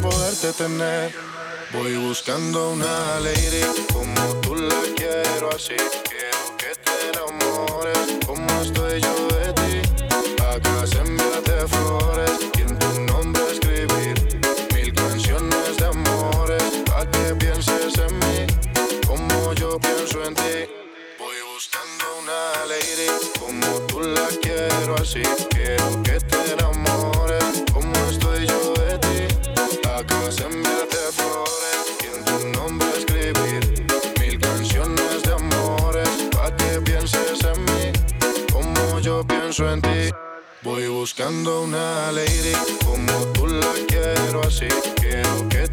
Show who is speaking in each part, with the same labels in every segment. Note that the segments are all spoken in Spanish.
Speaker 1: poderte tener. Voy buscando una lady como tú la quiero así. Quiero que te enamores como estoy yo de ti. Acá se enviarte flores y en tu nombre escribir mil canciones de amores para que pienses en mí como yo pienso en ti. Voy buscando una lady como tú la quiero así. buscando una lady como tú la quiero así. Quiero que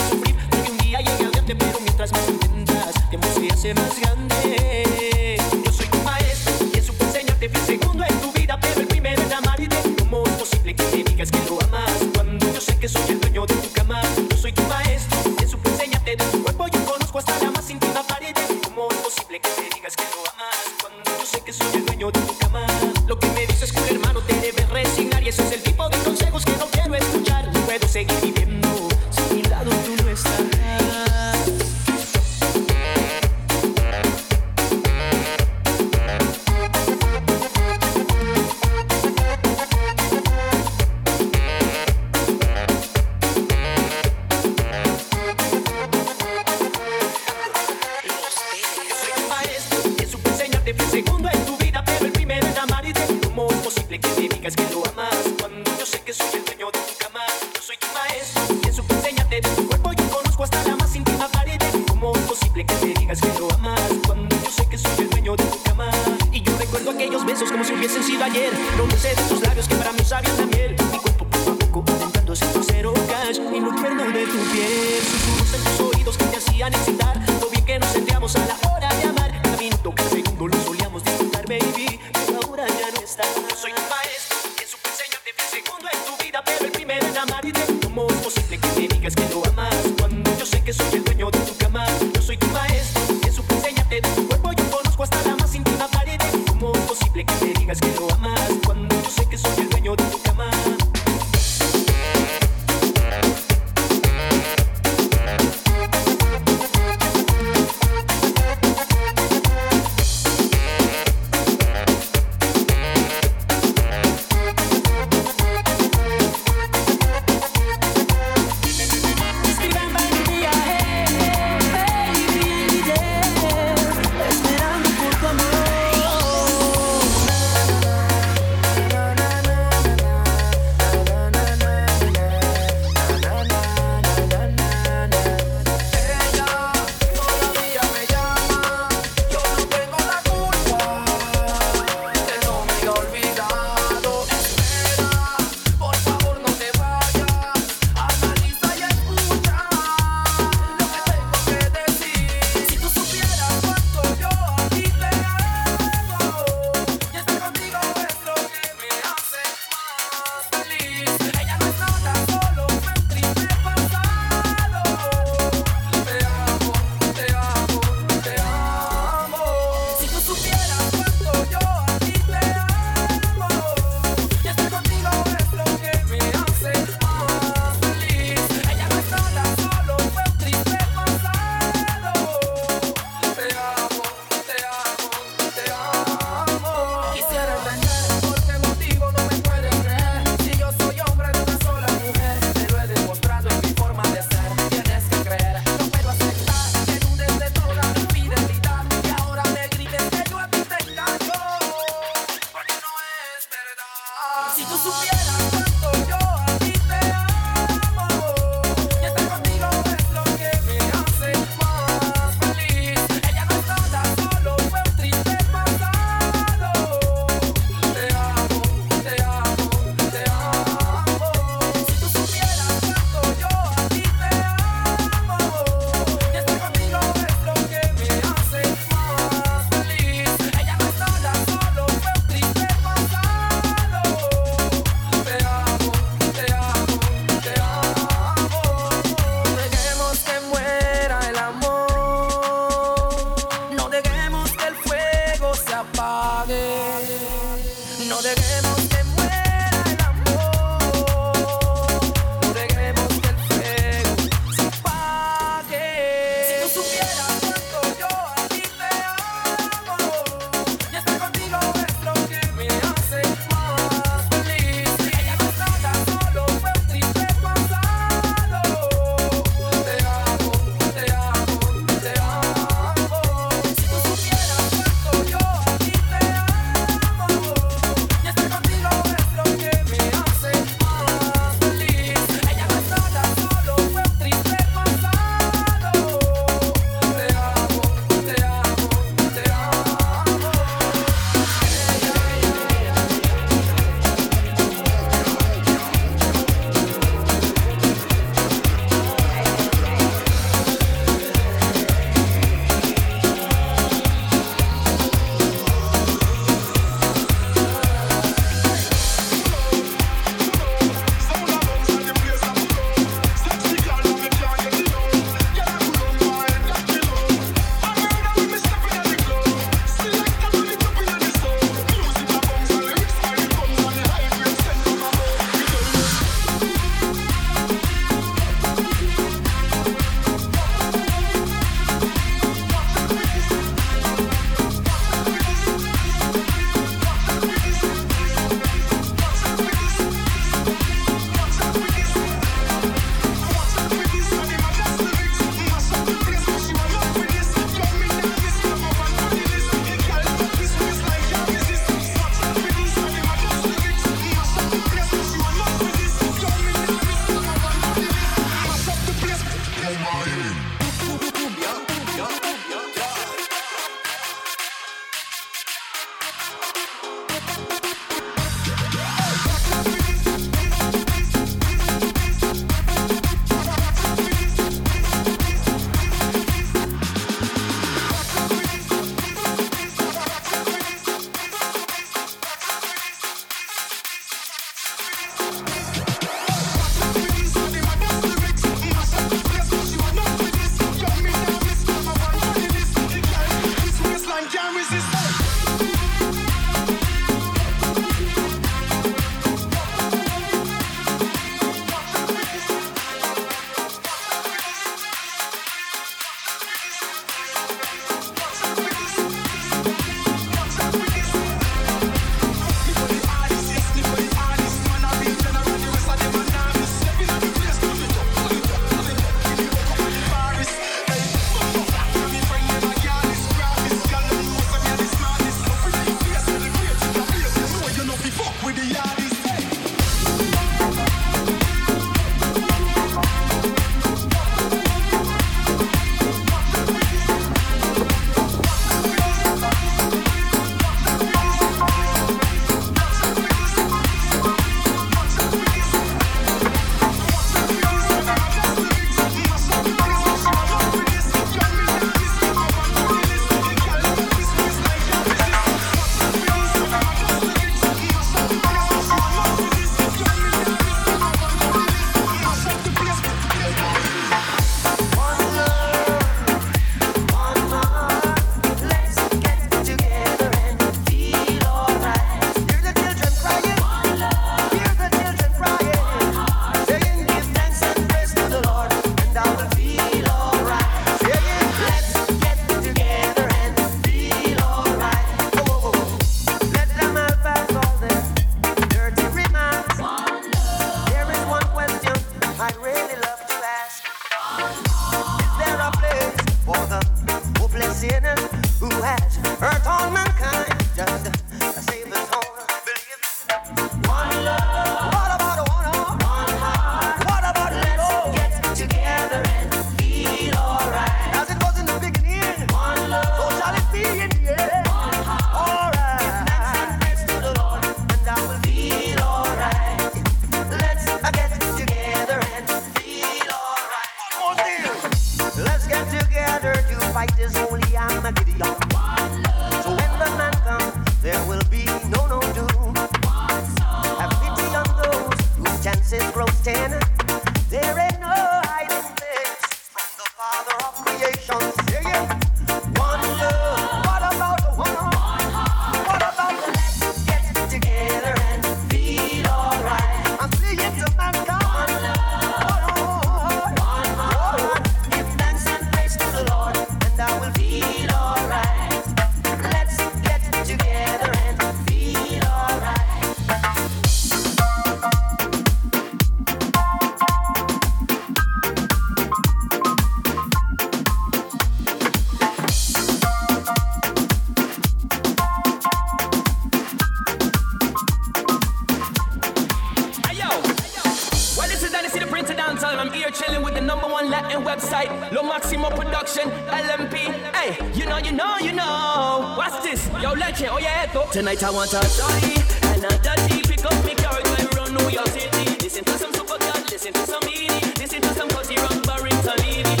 Speaker 1: website, Low Maximo Production, LMP. Hey, you know, you know, you know. What's this? Yo, Leche, oh yeah, echo.
Speaker 2: Tonight I want a dolly and a daddy. Pick up me car, go run New York City. Listen to some supercut, listen to some Edie. Listen to some Cody Rum Barrington Levy.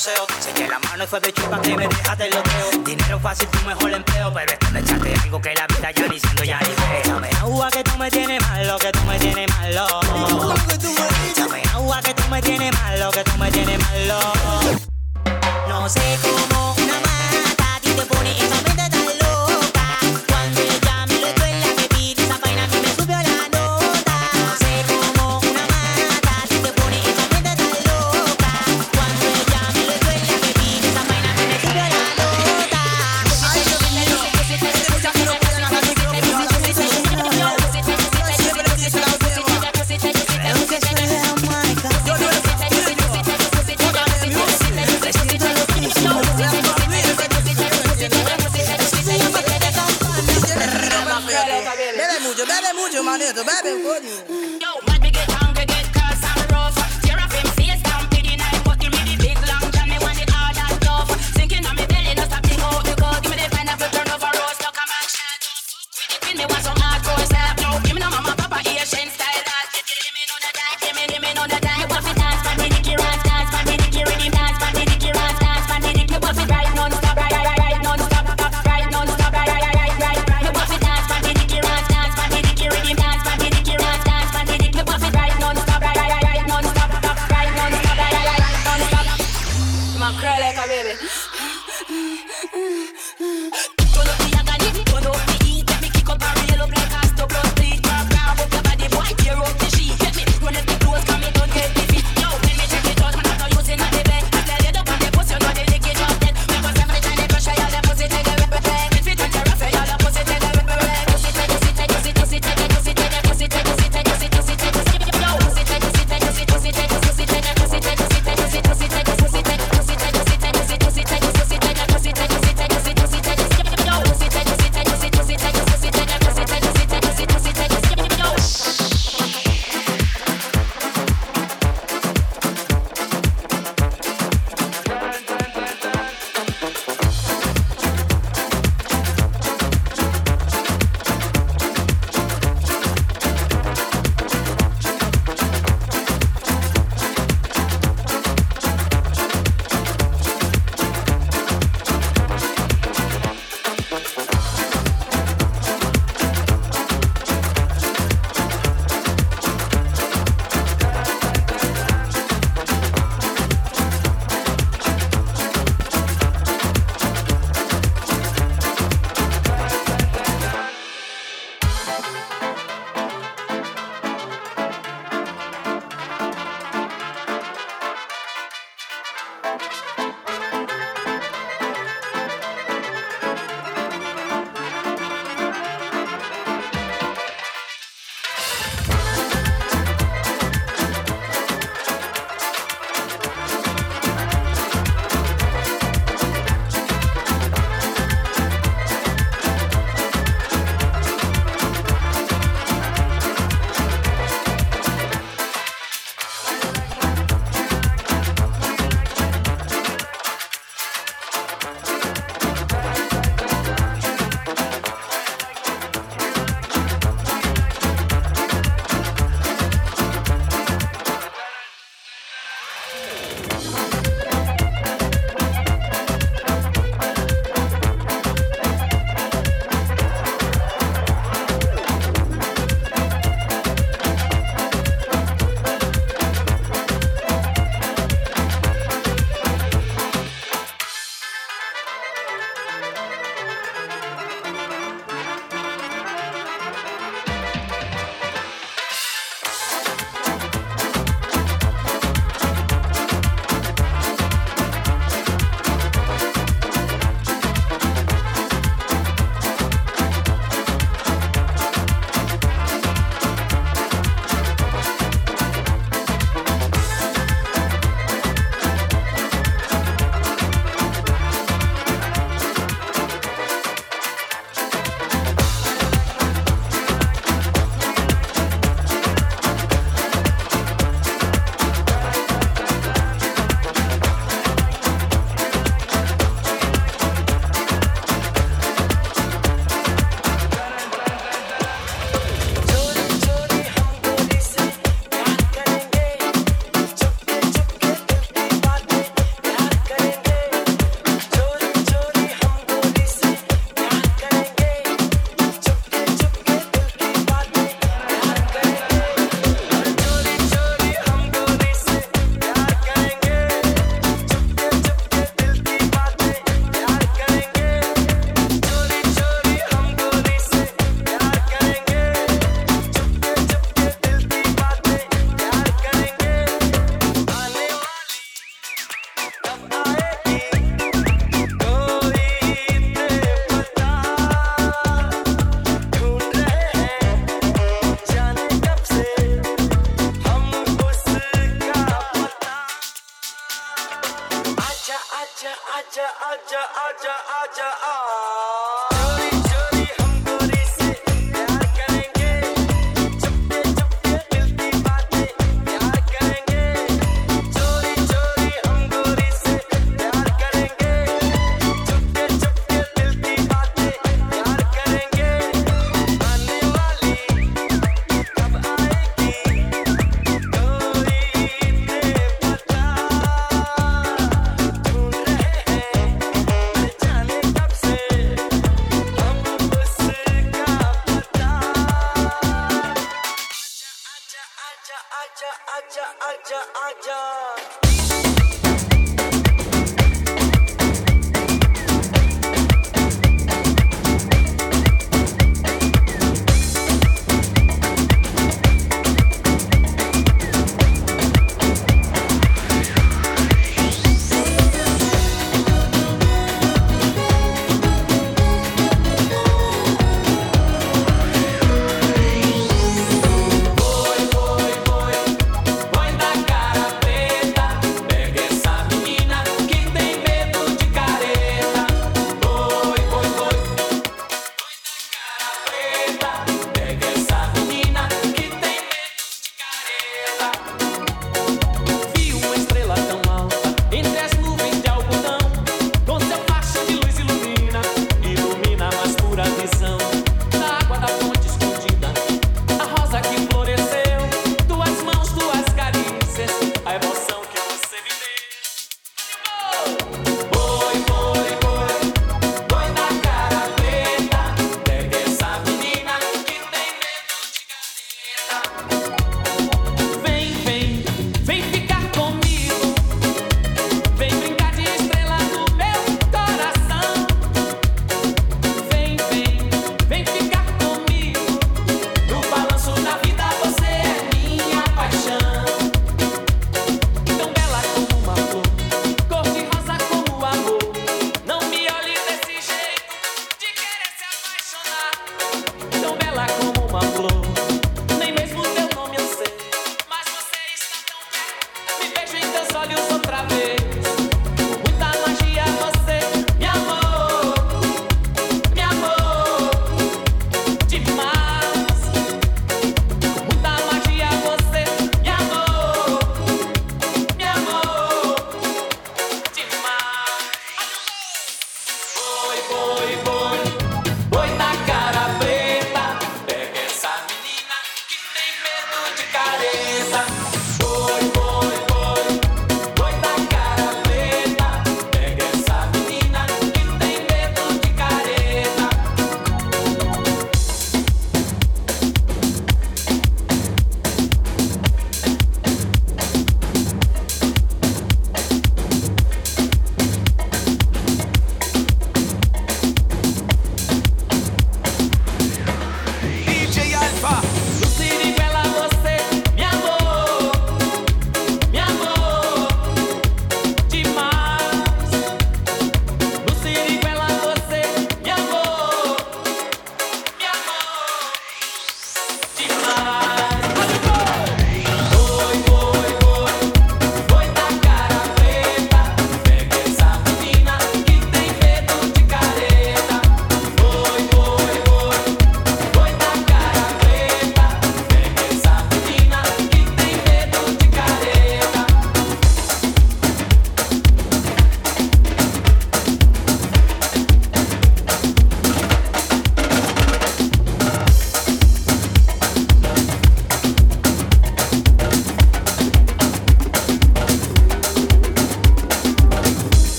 Speaker 1: joseo. Te la
Speaker 3: mano y fue de chupa que me dejaste el loteo. Dinero fácil, tu mejor empleo, pero esto me echaste algo que la vida ya diciendo ya ni Échame agua que tú me tienes malo, que tú me tienes malo. Échame agua que tú me tienes malo, que tú me tienes malo.
Speaker 4: No sé cómo